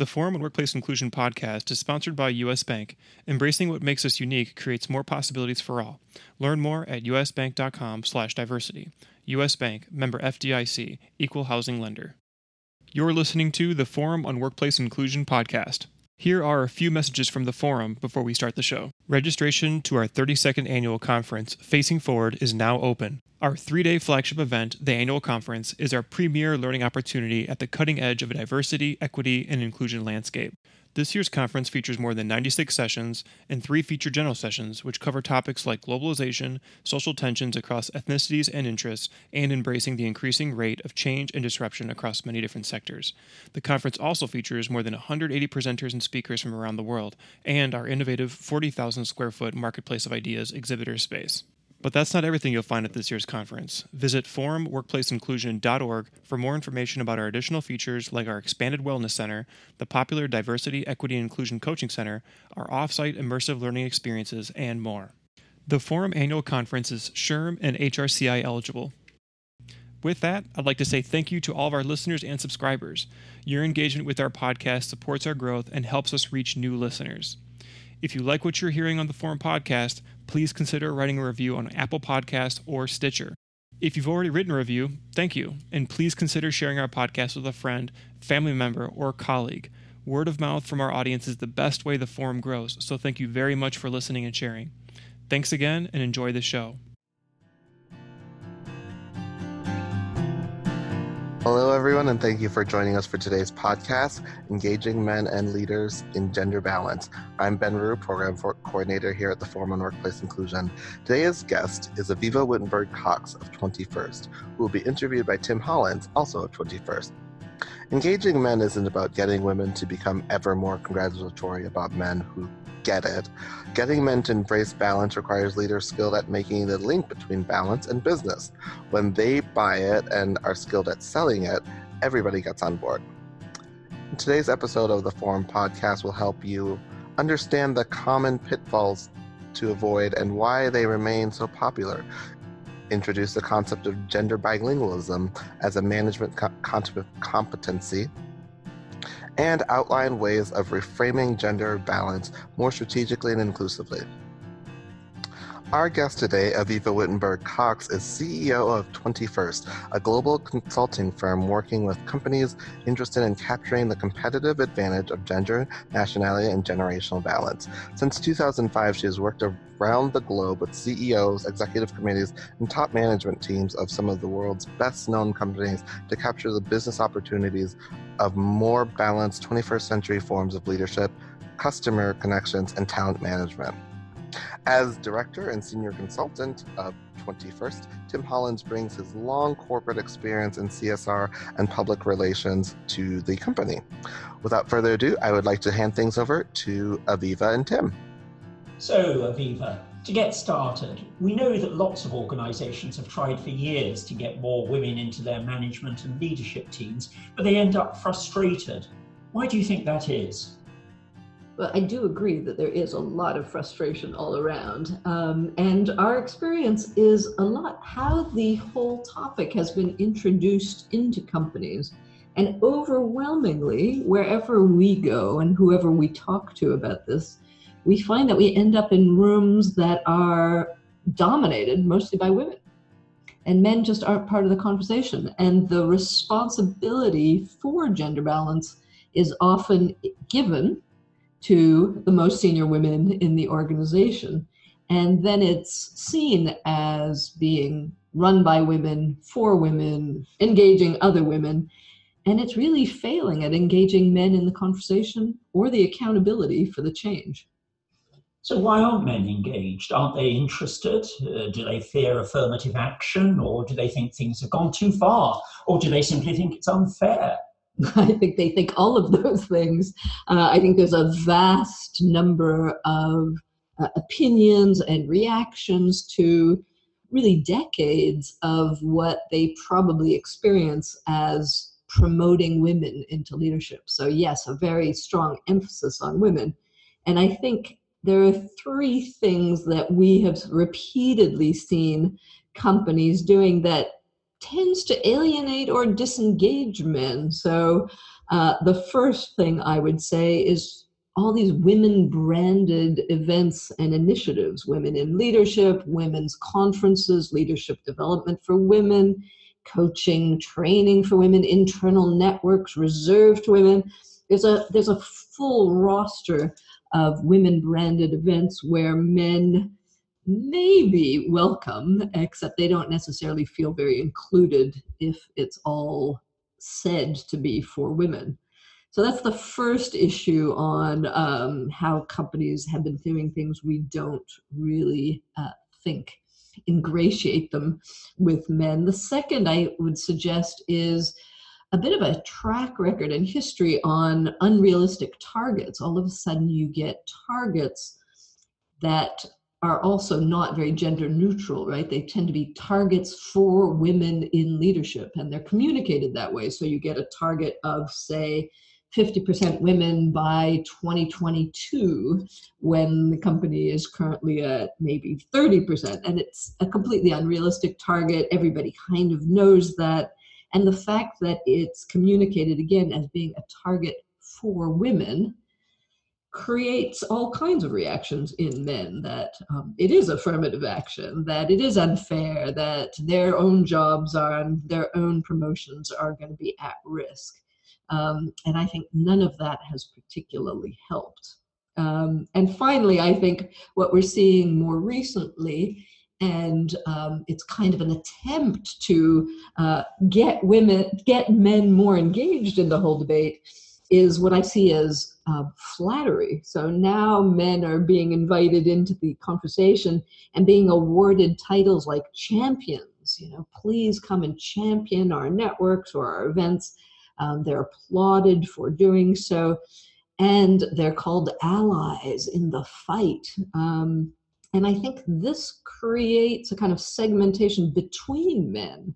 The Forum on Workplace Inclusion podcast is sponsored by US Bank. Embracing what makes us unique creates more possibilities for all. Learn more at usbank.com/diversity. US Bank, member FDIC, equal housing lender. You're listening to the Forum on Workplace Inclusion podcast. Here are a few messages from the forum before we start the show. Registration to our 32nd annual conference, Facing Forward, is now open. Our three day flagship event, the annual conference, is our premier learning opportunity at the cutting edge of a diversity, equity, and inclusion landscape. This year's conference features more than 96 sessions and three feature general sessions, which cover topics like globalization, social tensions across ethnicities and interests, and embracing the increasing rate of change and disruption across many different sectors. The conference also features more than 180 presenters and speakers from around the world, and our innovative 40,000 square foot Marketplace of Ideas exhibitor space. But that's not everything you'll find at this year's conference. Visit forumworkplaceinclusion.org for more information about our additional features like our expanded wellness center, the popular Diversity, Equity, and Inclusion Coaching Center, our offsite immersive learning experiences, and more. The Forum Annual Conference is SHRM and HRCI eligible. With that, I'd like to say thank you to all of our listeners and subscribers. Your engagement with our podcast supports our growth and helps us reach new listeners. If you like what you're hearing on the Forum podcast, please consider writing a review on Apple Podcast or Stitcher. If you've already written a review, thank you, and please consider sharing our podcast with a friend, family member, or colleague. Word of mouth from our audience is the best way the forum grows, so thank you very much for listening and sharing. Thanks again, and enjoy the show. Hello, everyone, and thank you for joining us for today's podcast, Engaging Men and Leaders in Gender Balance. I'm Ben Rue, Program Coordinator here at the Forum on Workplace Inclusion. Today's guest is Avivah Wittenberg Cox of 20-first, who will be interviewed by Tim Hollins, also of 20-first. Engaging men isn't about getting women to become ever more congratulatory about men who get it. Getting men to embrace balance requires leaders skilled at making the link between balance and business. When they buy it and are skilled at selling it, everybody gets on board. Today's episode of the Forum podcast will help you understand the common pitfalls to avoid and why they remain so popular. Introduce the concept of gender bilingualism as a management co- competency and outline ways of reframing gender balance more strategically and inclusively. Our guest today, Avivah Wittenberg Cox, is CEO of 20-first, a global consulting firm working with companies interested in capturing the competitive advantage of gender, nationality, and generational balance. Since 2005, she has worked around the globe with CEOs, executive committees, and top management teams of some of the world's best known companies to capture the business opportunities of more balanced 21st century forms of leadership, customer connections, and talent management. As director and senior consultant of 20-first, Tim Hollins brings his long corporate experience in CSR and public relations to the company. Without further ado, I would like to hand things over to Avivah and Tim. So, Avivah, to get started, we know that lots of organisations have tried for years to get more women into their management and leadership teams, but they end up frustrated. Why do you think that is? But I do agree that there is a lot of frustration all around. Um, and our experience is a lot how the whole topic has been introduced into companies. And overwhelmingly, wherever we go and whoever we talk to about this, we find that we end up in rooms that are dominated mostly by women. And men just aren't part of the conversation. And the responsibility for gender balance is often given to the most senior women in the organization. And then it's seen as being run by women, for women, engaging other women. And it's really failing at engaging men in the conversation or the accountability for the change. So, why aren't men engaged? Aren't they interested? Uh, do they fear affirmative action? Or do they think things have gone too far? Or do they simply think it's unfair? I think they think all of those things. Uh, I think there's a vast number of uh, opinions and reactions to really decades of what they probably experience as promoting women into leadership. So, yes, a very strong emphasis on women. And I think there are three things that we have repeatedly seen companies doing that tends to alienate or disengage men. So Uh, the first thing I would say is all these women branded events and initiatives women in leadership, women's conferences, leadership development for women, coaching, training for women, internal networks reserved to women. There's a, there's a full roster of women branded events where men may be welcome, except they don't necessarily feel very included if it's all said to be for women. So that's the first issue on um, how companies have been doing things we don't really uh, think ingratiate them with men. The second I would suggest is a bit of a track record and history on unrealistic targets. All of a sudden, you get targets that are also not very gender neutral, right? They tend to be targets for women in leadership, and they're communicated that way. So you get a target of, say, 50% women by 2022 when the company is currently at maybe 30%. And it's a completely unrealistic target. Everybody kind of knows that. And the fact that it's communicated again as being a target for women creates all kinds of reactions in men that um, it is affirmative action, that it is unfair, that their own jobs are and their own promotions are going to be at risk. Um, and I think none of that has particularly helped. Um, and finally, I think what we're seeing more recently, and um, it's kind of an attempt to uh, get women, get men more engaged in the whole debate, is what I see as uh, flattery. So now men are being invited into the conversation and being awarded titles like champions. You know, please come and champion our networks or our events. Um, they're applauded for doing so, and they're called allies in the fight. Um, and I think this creates a kind of segmentation between men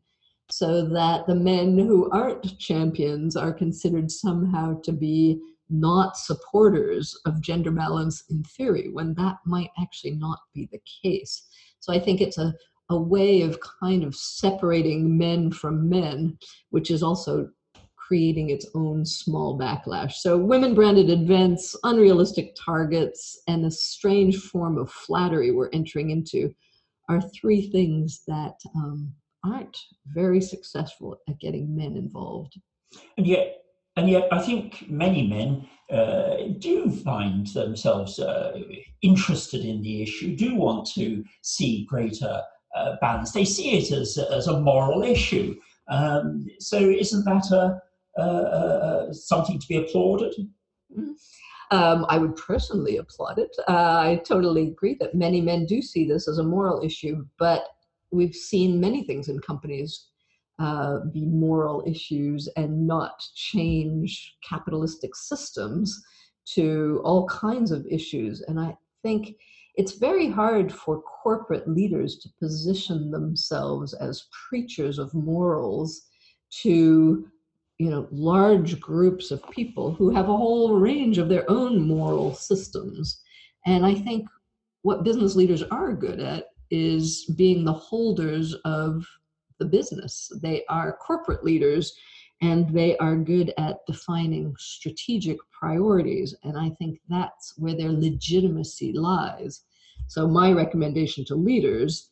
so that the men who aren't champions are considered somehow to be not supporters of gender balance in theory, when that might actually not be the case. So I think it's a, a way of kind of separating men from men, which is also creating its own small backlash. So, women branded events, unrealistic targets, and a strange form of flattery we're entering into are three things that um, aren't very successful at getting men involved. And yet, and yet, I think many men uh, do find themselves uh, interested in the issue, do want to see greater uh, balance. They see it as, as a moral issue. Um, so, isn't that a, something to be applauded? Mm-hmm. Um, I would personally applaud it. Uh, I totally agree that many men do see this as a moral issue, but we've seen many things in companies uh, be moral issues and not change capitalistic systems to all kinds of issues. And I think it's very hard for corporate leaders to position themselves as preachers of morals to you know large groups of people who have a whole range of their own moral systems and i think what business leaders are good at is being the holders of the business. They are corporate leaders and they are good at defining strategic priorities. And I think that's where their legitimacy lies. So, my recommendation to leaders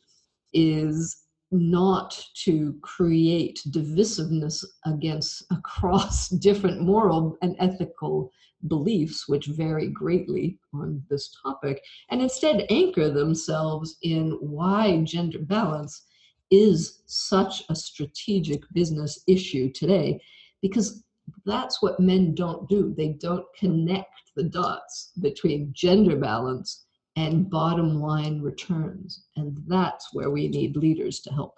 is not to create divisiveness against across different moral and ethical beliefs, which vary greatly on this topic, and instead anchor themselves in why gender balance is such a strategic business issue today, because that's what men don't do. They don't connect the dots between gender balance and bottom line returns. And that's where we need leaders to help.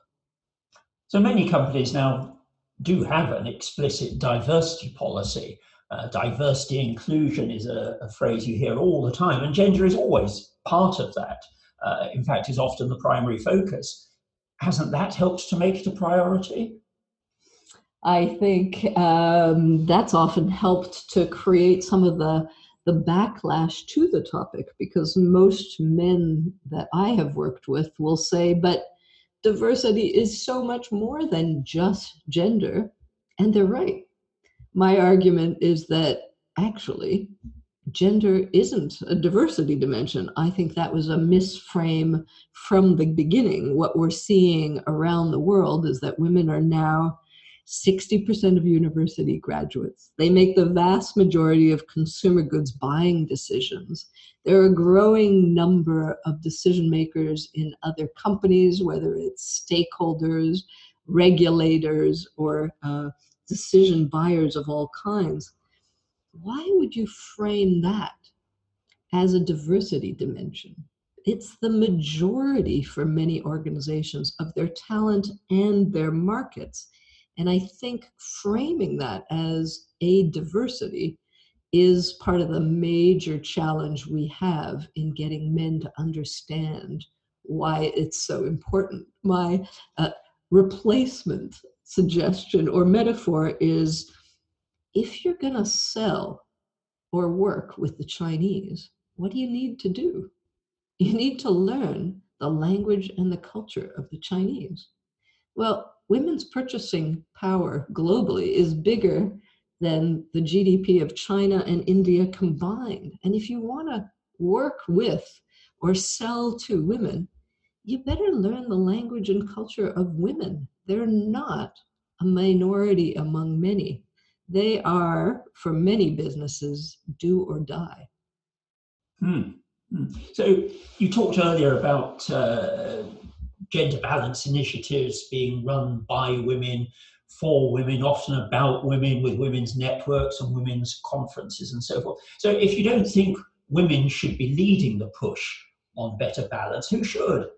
So many companies now do have an explicit diversity policy. Uh, diversity inclusion is a, a, phrase you hear all the time, and gender is always part of that. Uh, in fact, is often the primary focus. Hasn't that helped to make it a priority? I think um, that's often helped to create some of the the backlash to the topic because most men that I have worked with will say, but diversity is so much more than just gender. And they're right. My argument is that actually gender isn't a diversity dimension. I think that was a misframe from the beginning. What we're seeing around the world is that women are now 60% of university graduates. They make the vast majority of consumer goods buying decisions. There are a growing number of decision makers in other companies, whether it's stakeholders, regulators, or uh, decision buyers of all kinds. Why would you frame that as a diversity dimension? It's the majority for many organizations of their talent and their markets. And I think framing that as a diversity is part of the major challenge we have in getting men to understand why it's so important. My uh, replacement suggestion or metaphor is if you're going to sell or work with the Chinese, what do you need to do? You need to learn the language and the culture of the Chinese. Well, women's purchasing power globally is bigger than the GDP of China and India combined. And if you want to work with or sell to women, you better learn the language and culture of women. They're not a minority among many. They are, for many businesses, do or die. Hmm. hmm. So you talked earlier about uh, gender balance initiatives being run by women, for women, often about women, with women's networks and women's conferences and so forth. So if you don't think women should be leading the push on better balance, who should?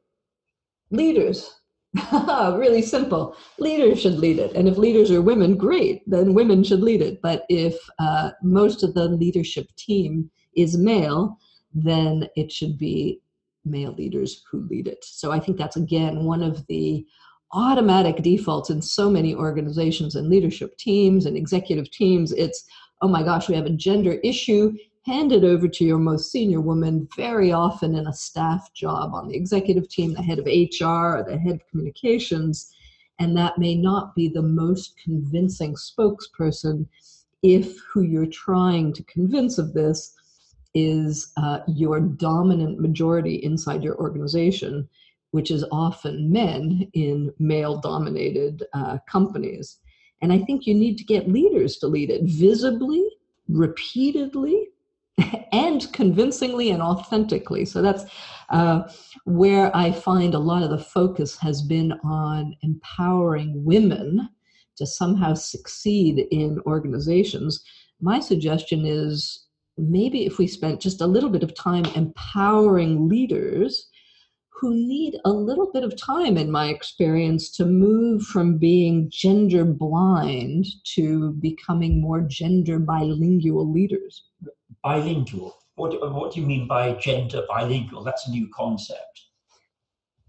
Leaders. really simple. Leaders should lead it. And if leaders are women, great, then women should lead it. But if uh, most of the leadership team is male, then it should be male leaders who lead it. So I think that's again one of the automatic defaults in so many organizations and leadership teams and executive teams. It's, oh my gosh, we have a gender issue. Hand it over to your most senior woman, very often in a staff job on the executive team, the head of HR or the head of communications. And that may not be the most convincing spokesperson if who you're trying to convince of this is uh, your dominant majority inside your organization, which is often men in male dominated uh, companies. And I think you need to get leaders to lead it visibly, repeatedly, and convincingly and authentically. So that's uh, where I find a lot of the focus has been on empowering women to somehow succeed in organizations. My suggestion is maybe if we spent just a little bit of time empowering leaders who need a little bit of time, in my experience, to move from being gender blind to becoming more gender bilingual leaders. Bilingual? What, what do you mean by gender bilingual? That's a new concept.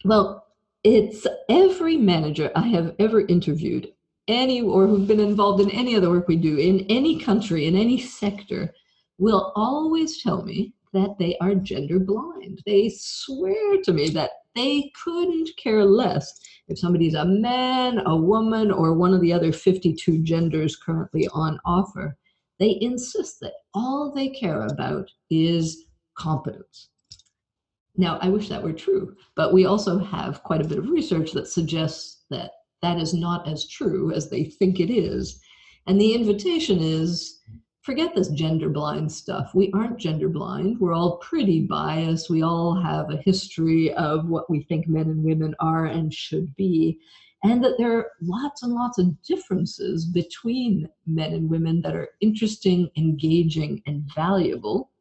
Well, it's every manager I have ever interviewed, any or who've been involved in any other work we do in any country, in any sector will always tell me that they are gender blind. They swear to me that they couldn't care less if somebody's a man, a woman, or one of the other 52 genders currently on offer. They insist that all they care about is competence. Now, I wish that were true, but we also have quite a bit of research that suggests that that is not as true as they think it is. And the invitation is forget this gender blind stuff. We aren't gender blind. We're all pretty biased. We all have a history of what we think men and women are and should be. And that there are lots and lots of differences between men and women that are interesting, engaging, and valuable.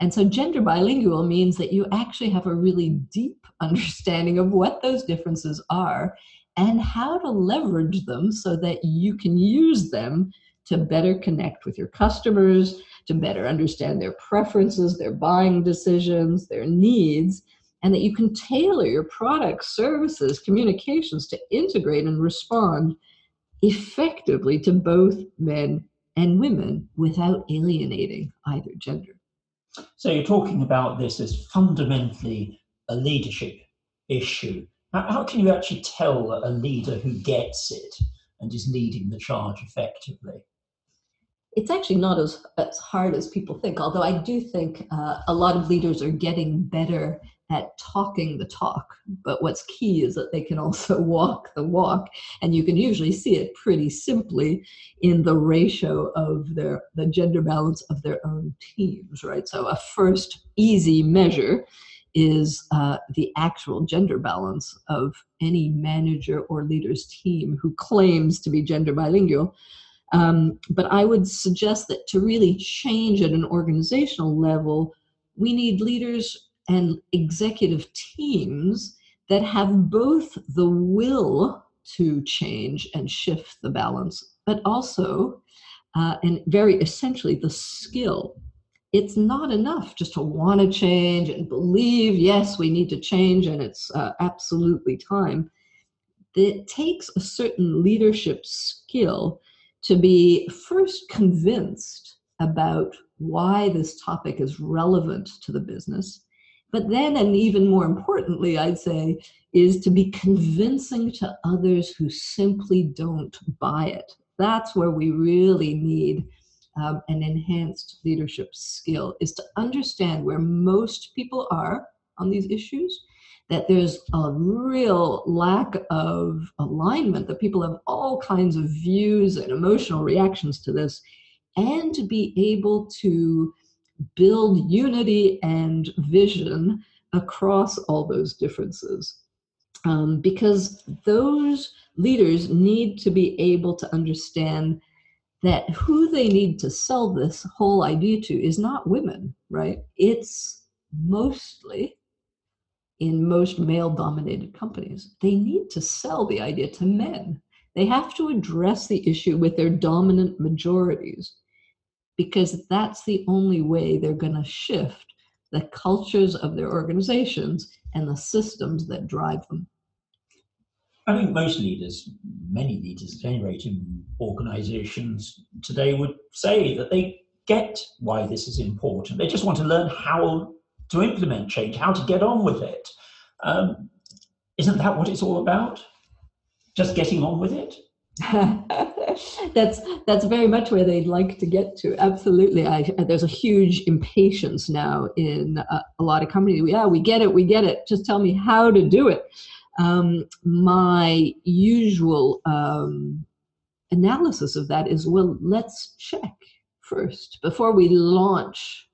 And so, gender bilingual means that you actually have a really deep understanding of what those differences are and how to leverage them so that you can use them to better connect with your customers, to better understand their preferences, their buying decisions, their needs, and that you can tailor your products, services, communications to integrate and respond effectively to both men and women without alienating either gender. So you're talking about this as fundamentally a leadership issue. How, can you actually tell a leader who gets it and is leading the charge effectively? it's actually not as, as hard as people think, although I do think uh, a lot of leaders are getting better at talking the talk. But what's key is that they can also walk the walk. And you can usually see it pretty simply in the ratio of their the gender balance of their own teams, right? So a first easy measure is uh, the actual gender balance of any manager or leader's team who claims to be gender bilingual. Um, but I would suggest that to really change at an organizational level, we need leaders and executive teams that have both the will to change and shift the balance, but also, uh, and very essentially, the skill. It's not enough just to want to change and believe, yes, we need to change and it's uh, absolutely time. It takes a certain leadership skill to be first convinced about why this topic is relevant to the business but then, and even more importantly, I'd say, is to be convincing to others who simply don't buy it. That's where we really need um, an enhanced leadership skill, is to understand where most people are on these issues that there's a real lack of alignment, that people have all kinds of views and emotional reactions to this, and to be able to build unity and vision across all those differences. Um, because those leaders need to be able to understand that who they need to sell this whole idea to is not women, right? It's mostly in most male dominated companies. They need to sell the idea to men. They have to address the issue with their dominant majorities because that's the only way they're going to shift the cultures of their organizations and the systems that drive them. I think most leaders, many leaders at any rate in organizations today would say that they get why this is important. They just want to learn how to implement change, how to get on with it. Um, isn't that what it's all about? Just getting on with it? that's that's very much where they'd like to get to. Absolutely, I, there's a huge impatience now in a, a, lot of companies. Yeah, we get it, we get it. Just tell me how to do it. Um, my usual um, analysis of that is, well, let's check first before we launch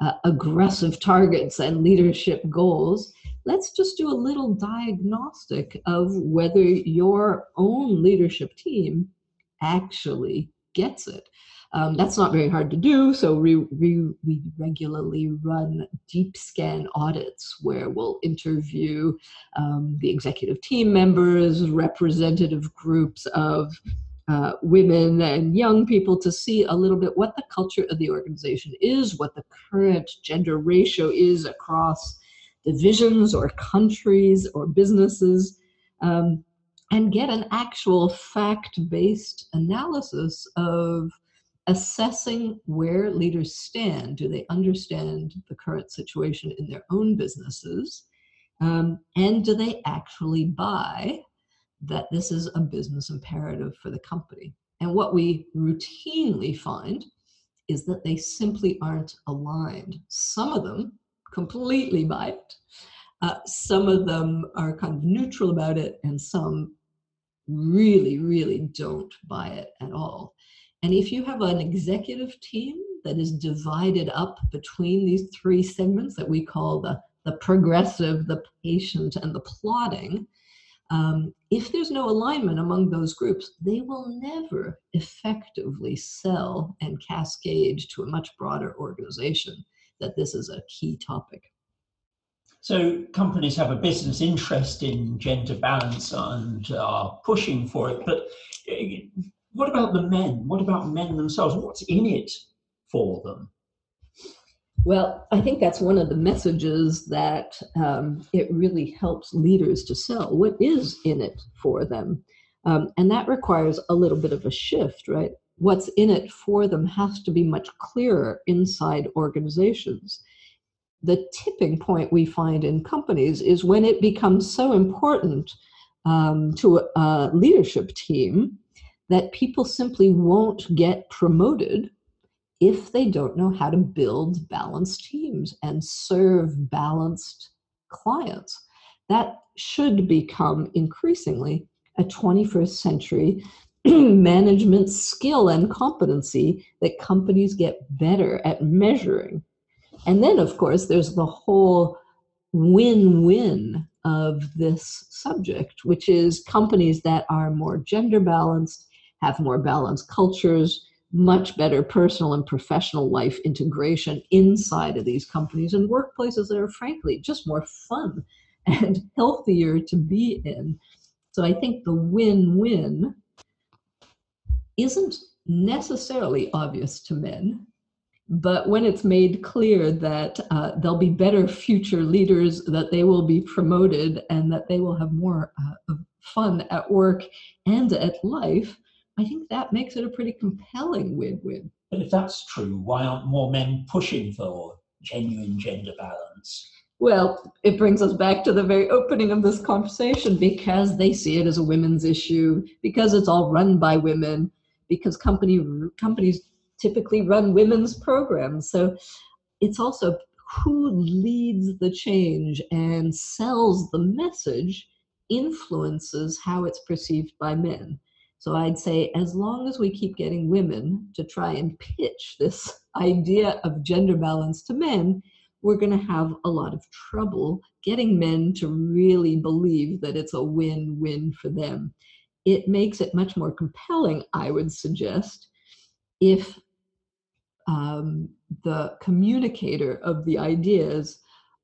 uh, aggressive targets and leadership goals let's just do a little diagnostic of whether your own leadership team actually gets it. Um, that's not very hard to do. So we, we, we regularly run deep scan audits where we'll interview um, the executive team members, representative groups of uh, women and young people to see a little bit what the culture of the organization is, what the current gender ratio is across divisions or countries or businesses um, and get an actual fact based analysis of assessing where leaders stand. Do they understand the current situation in their own businesses? Um, and do they actually buy that this is a business imperative for the company? And what we routinely find is that they simply aren't aligned. Some of them completely buy it. Uh, some of them are kind of neutral about it, and some really, really don't buy it at all. And if you have an executive team that is divided up between these three segments that we call the, the progressive, the patient, and the plotting, um, if there's no alignment among those groups, they will never effectively sell and cascade to a much broader organization that this is a key topic. So companies have a business interest in gender balance and are pushing for it. But eh, what about the men? What about men themselves? What's in it for them? Well, I think that's one of the messages that um, it really helps leaders to sell. What is in it for them? Um, and that requires a little bit of a shift, right? What's in it for them has to be much clearer inside organizations. The tipping point we find in companies is when it becomes so important um, to a leadership team that people simply won't get promoted if they don't know how to build balanced teams and serve balanced clients. That should become increasingly a 21st century management skill and competency that companies get better at measuring. And then, of course, there's the whole win win of this subject, which is companies that are more gender balanced, have more balanced cultures, much better personal and professional life integration inside of these companies and workplaces that are frankly just more fun and healthier to be in. So I think the win win isn't necessarily obvious to men. But when it's made clear that uh, they'll be better future leaders, that they will be promoted, and that they will have more uh, fun at work and at life, I think that makes it a pretty compelling win win. But if that's true, why aren't more men pushing for genuine gender balance? Well, it brings us back to the very opening of this conversation because they see it as a women's issue, because it's all run by women, because company companies typically run women's programs. So it's also who leads the change and sells the message influences how it's perceived by men. So I'd say as long as we keep getting women to try and pitch this idea of gender balance to men, we're going to have a lot of trouble getting men to really believe that it's a win win for them. It makes it much more compelling, I would suggest, if um, the communicator of the ideas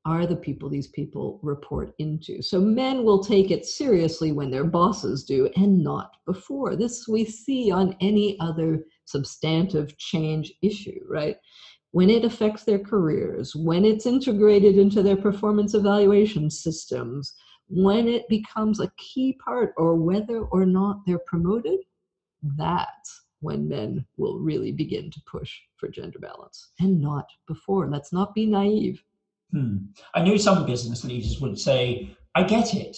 are the people these people report into. So men will take it seriously when their bosses do and not before. This we see on any other substantive change issue, right? When it affects their careers, when it's integrated into their performance evaluation systems, when it becomes a key part or whether or not they're promoted, that's when men will really begin to push for gender balance and not before. Let's not be naive. Hmm. I know some business leaders would say, I get it,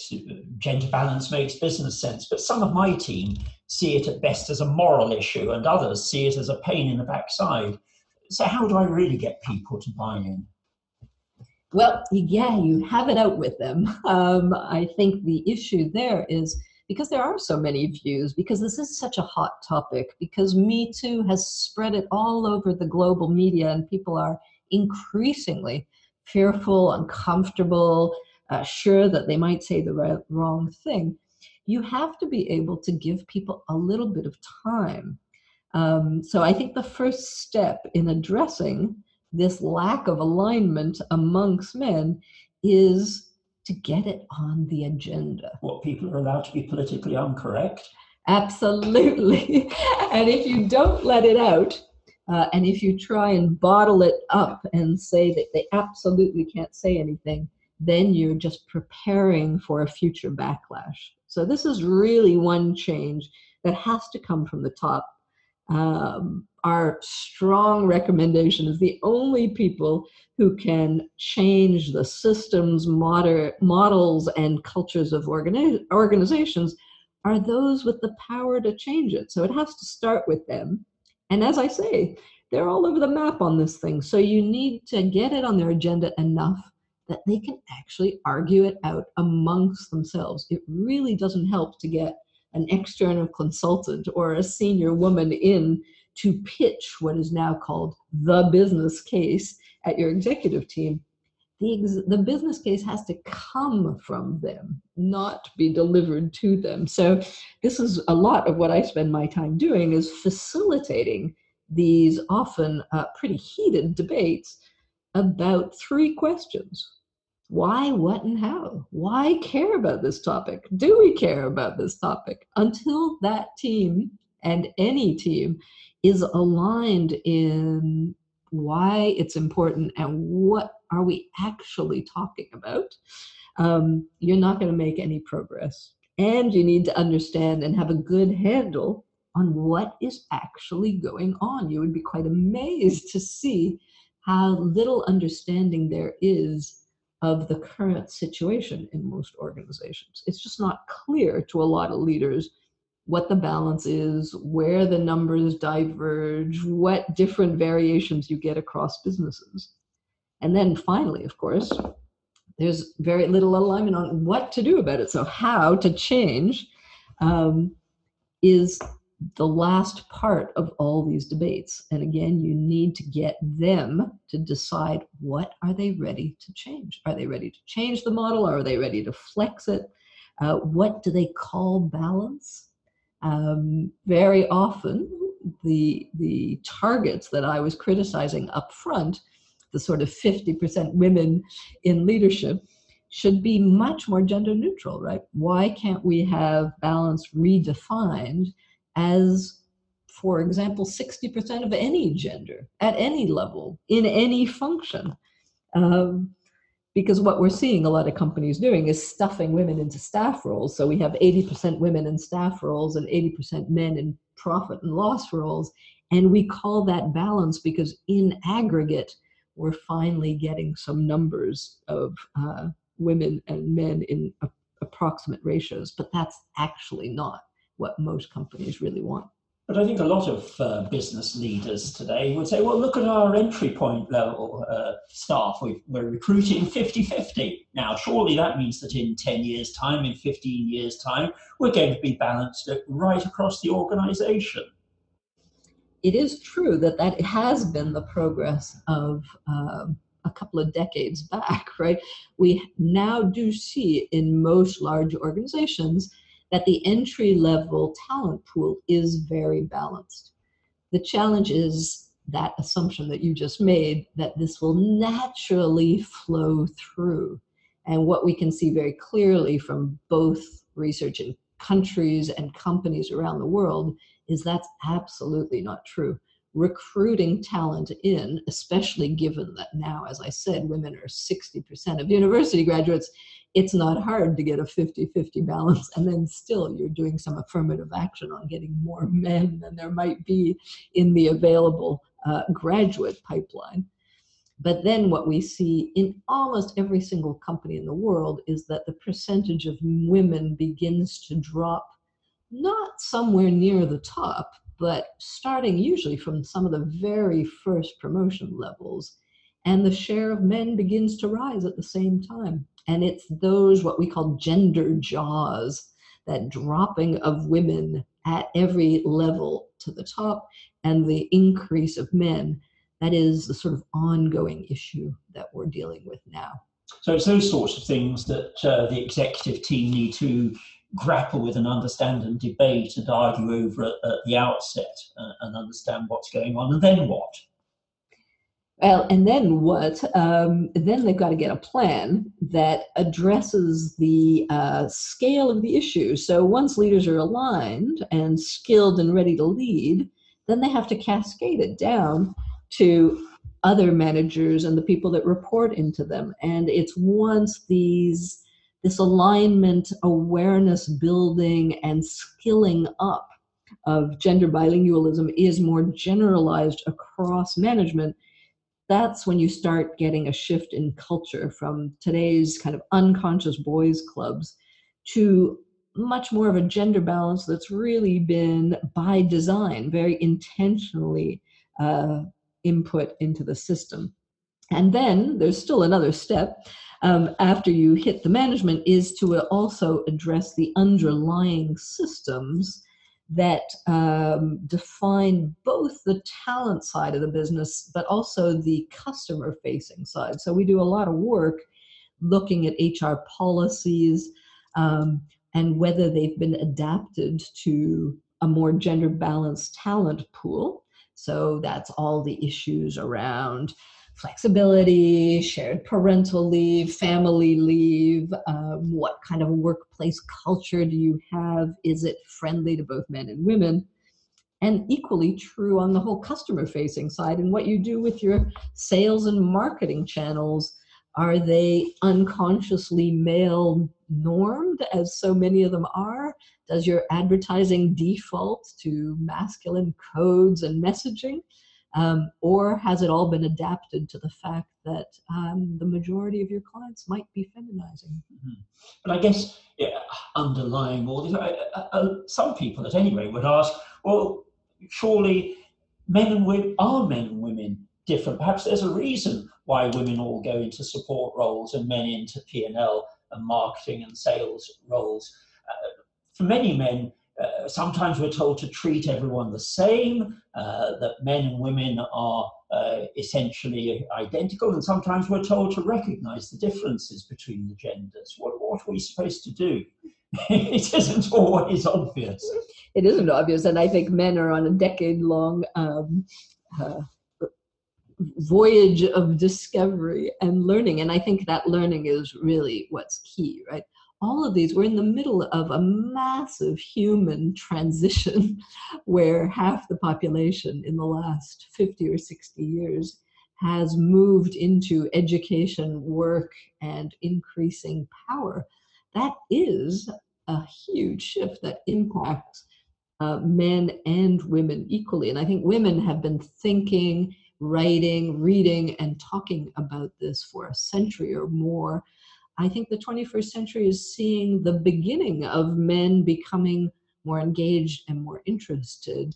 gender balance makes business sense, but some of my team see it at best as a moral issue and others see it as a pain in the backside. So, how do I really get people to buy in? Well, yeah, you have it out with them. Um, I think the issue there is because there are so many views, because this is such a hot topic, because Me Too has spread it all over the global media, and people are increasingly fearful, uncomfortable, uh, sure that they might say the right, wrong thing. You have to be able to give people a little bit of time. Um, so I think the first step in addressing this lack of alignment amongst men is to get it on the agenda. What people are allowed to be politically incorrect? Absolutely. and if you don't let it out, uh, and if you try and bottle it up and say that they absolutely can't say anything, then you're just preparing for a future backlash. So, this is really one change that has to come from the top. Um, our strong recommendation is the only people who can change the systems, moder- models, and cultures of organi- organizations are those with the power to change it. So it has to start with them. And as I say, they're all over the map on this thing. So you need to get it on their agenda enough that they can actually argue it out amongst themselves. It really doesn't help to get an external consultant or a senior woman in to pitch what is now called the business case at your executive team, the, ex- the business case has to come from them, not be delivered to them. So this is a lot of what I spend my time doing is facilitating these often uh, pretty heated debates about three questions. Why, what, and how? Why care about this topic? Do we care about this topic? Until that team and any team is aligned in why it's important and what are we actually talking about, um, you're not going to make any progress. And you need to understand and have a good handle on what is actually going on. You would be quite amazed to see how little understanding there is of the current situation in most organizations. It's just not clear to a lot of leaders what the balance is, where the numbers diverge, what different variations you get across businesses. And then finally, of course, there's very little alignment on what to do about it. So, how to change um, is the last part of all these debates. And again, you need to get them to decide what are they ready to change? Are they ready to change the model? Are they ready to flex it? Uh, what do they call balance? Um, very often, the the targets that I was criticizing up front, the sort of 50% women in leadership, should be much more gender neutral, right? Why can't we have balance redefined as, for example, 60% of any gender at any level in any function? Um, because what we're seeing a lot of companies doing is stuffing women into staff roles. So we have 80% women in staff roles and 80% men in profit and loss roles. And we call that balance because in aggregate, we're finally getting some numbers of uh, women and men in a, approximate ratios, but that's actually not what most companies really want. But I think a lot of uh, business leaders today would say, well, look at our entry point level uh, staff. we are recruiting 50 50. Now, surely that means that in 10 years' time, in 15 years' time, we're going to be balanced right across the organization. It is true that that has been the progress of uh, a couple of decades back, right? We now do see in most large organizations that the entry level talent pool is very balanced. The challenge is that assumption that you just made that this will naturally flow through. And what we can see very clearly from both research in countries and companies around the world is that's absolutely not true recruiting talent in, especially given that now, as I said, women are 60% of university graduates, it's not hard to get a 50 50 balance. And then still, you're doing some affirmative action on getting more men than there might be in the available uh, graduate pipeline. But then, what we see in almost every single company in the world is that the percentage of women begins to drop not somewhere near the top, but starting usually from some of the very first promotion levels. And the share of men begins to rise at the same time. And it's those, what we call gender jaws, that dropping of women at every level to the top and the increase of men. That is the sort of ongoing issue that we're dealing with now. So it's those sorts of things that uh, the executive team need to grapple with and understand and debate and argue over at, at the outset uh, and understand what's going on. And then what? Well, and then what? Um, then they've got to get a plan that addresses the uh, scale of the issue. So once leaders are aligned and skilled and ready to lead, then they have to cascade it down to other managers and the people that report into them. And it's once these this alignment, awareness building, and skilling up of gender bilingualism is more generalized across management, that's when you start getting a shift in culture from today's kind of unconscious boys clubs to much more of a gender balance that's really been by design, very intentionally uh, input into the system. And then there's still another step um, after you hit the management is to also address the underlying systems that um, define both the talent side of the business but also the customer facing side. So we do a lot of work looking at HR policies um, and whether they've been adapted to a more gender balanced talent pool. So that's all the issues around flexibility, shared parental leave, family leave, um, what kind of workplace culture do you have? Is it friendly to both men and women? And equally true on the whole customer facing side and what you do with your sales and marketing channels. Are they unconsciously male normed, as so many of them are? Does your advertising default to masculine codes and messaging? Um, or has it all been adapted to the fact that um, the majority of your clients might be feminizing? Mm-hmm. But I guess yeah, underlying all this, some people at any rate would ask, well, surely men and women are men and women different. Perhaps there's a reason why women all go into support roles and men into P&L and marketing and sales roles. Uh, for many men, uh, sometimes we're told to treat everyone the same, uh, that men and women are uh, essentially identical, and sometimes we're told to recognize the differences between the genders. What, what are we supposed to do? it isn't always obvious. It isn't obvious, and I think men are on a decade long um, uh, voyage of discovery and learning. And I think that learning is really what's key, right? All of these, we're in the middle of a massive human transition where half the population in the last 50 or 60 years has moved into education, work, and increasing power. That is a huge shift that impacts uh, men and women equally. And I think women have been thinking, writing, reading, and talking about this for a century or more I think the 21st century is seeing the beginning of men becoming more engaged and more interested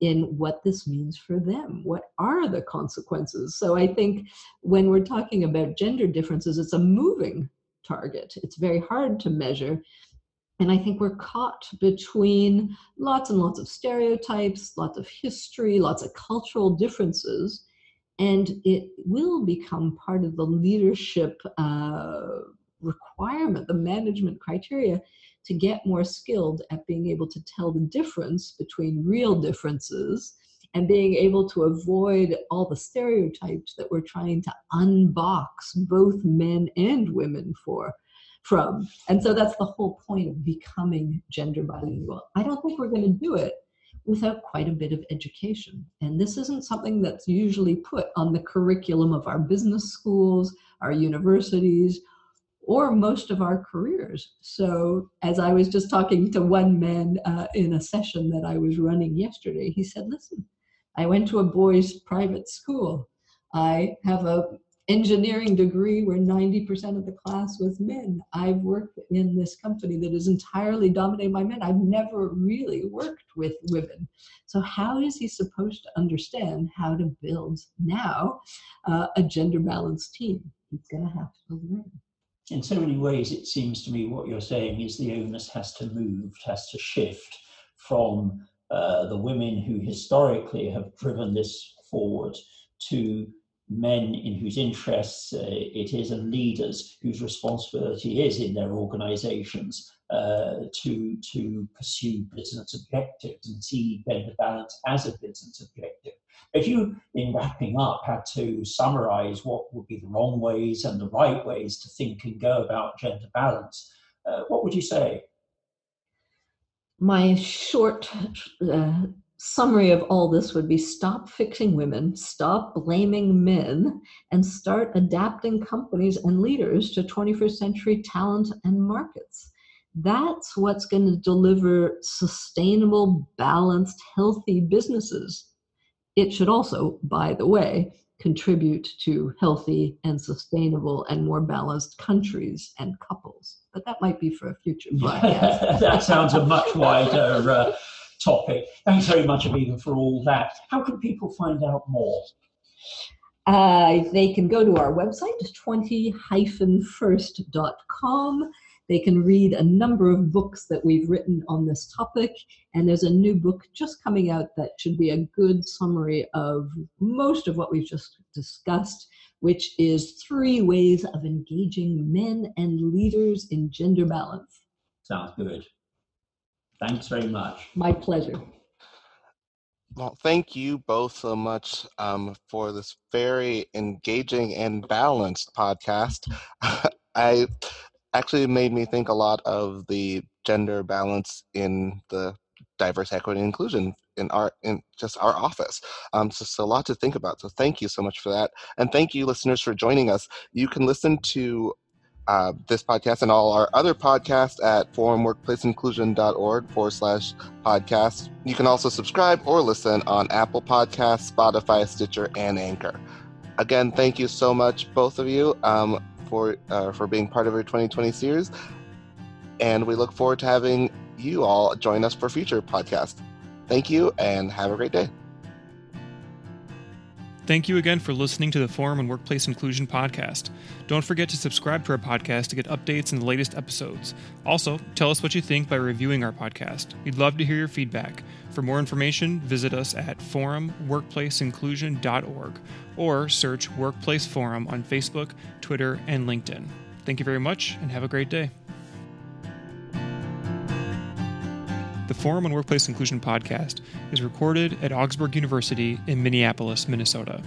in what this means for them. What are the consequences? So I think when we're talking about gender differences, it's a moving target. It's very hard to measure. And I think we're caught between lots and lots of stereotypes, lots of history, lots of cultural differences and it will become part of the leadership uh, requirement, the management criteria to get more skilled at being able to tell the difference between real differences and being able to avoid all the stereotypes that we're trying to unbox both men and women for from and so that's the whole point of becoming gender bilingual i don't think we're going to do it without quite a bit of education. And this isn't something that's usually put on the curriculum of our business schools, our universities, or most of our careers. So, as I was just talking to one man uh, in a session that I was running yesterday, he said, Listen, I went to a boys' private school. I have a engineering degree where 90% of the class was men. I've worked in this company that is entirely dominated by men. I've never really worked with women. So, how is he supposed to understand how to build now uh, a gender balanced team? He's going to have to learn. In so many ways, it seems to me what you're saying is the onus has to move, has to shift from uh, the women who historically have driven this forward to men in whose interests uh, it is and leaders whose responsibility is in their organizations uh, to, to pursue business objectives and see gender balance as a business objective. If you, in wrapping up, had to summarize what would be the wrong ways and the right ways to think and go about gender balance, uh, what would you say? My short uh, summary of all this would be stop fixing women, stop blaming men, and start adapting companies and leaders to 21st century talent and markets. That's what's going to deliver sustainable, balanced, healthy businesses. It should also, by the way, contribute to healthy and sustainable and more balanced countries and couples. But that might be for a future podcast. that sounds a much wider uh, topic. Thanks very much, Avivah, for all that. How can people find out more? Uh, they can go to our website, 20-first.com. They can read a number of books that we've written on this topic, and there's a new book just coming out that should be a good summary of most of what we've just discussed, which is three ways of engaging men and leaders in gender balance. Sounds good. Thanks very much. My pleasure. Well, thank you both so much um, for this very engaging and balanced podcast. I actually made me think a lot of the gender balance in the diverse equity and inclusion in our in just our office um so, so a lot to think about so thank you so much for that and thank you listeners for joining us you can listen to uh, this podcast and all our other podcasts at forumworkplaceinclusion.org forward slash podcast. You can also subscribe or listen on Apple Podcasts, Spotify, Stitcher, and Anchor. Again, thank you so much, both of you, um, for uh, for being part of our 2020 series, and we look forward to having you all join us for future podcasts. Thank you, and have a great day. Thank you again for listening to the Forum and Workplace Inclusion podcast. Don't forget to subscribe to our podcast to get updates and the latest episodes. Also, tell us what you think by reviewing our podcast. We'd love to hear your feedback. For more information, visit us at forumworkplaceinclusion.org or search Workplace Forum on Facebook, Twitter, and LinkedIn. Thank you very much and have a great day. The Forum on Workplace Inclusion podcast is recorded at Augsburg University in Minneapolis, Minnesota.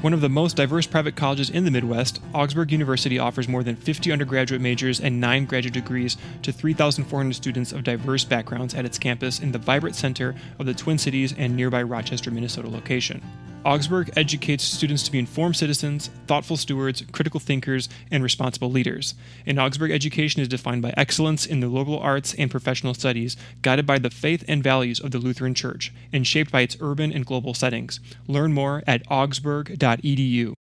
One of the most diverse private colleges in the Midwest, Augsburg University offers more than 50 undergraduate majors and 9 graduate degrees to 3,400 students of diverse backgrounds at its campus in the vibrant center of the Twin Cities and nearby Rochester, Minnesota location. Augsburg educates students to be informed citizens, thoughtful stewards, critical thinkers, and responsible leaders. And Augsburg education is defined by excellence in the liberal arts and professional studies, guided by the faith and values of the Lutheran Church, and shaped by its urban and global settings. Learn more at augsburg.edu.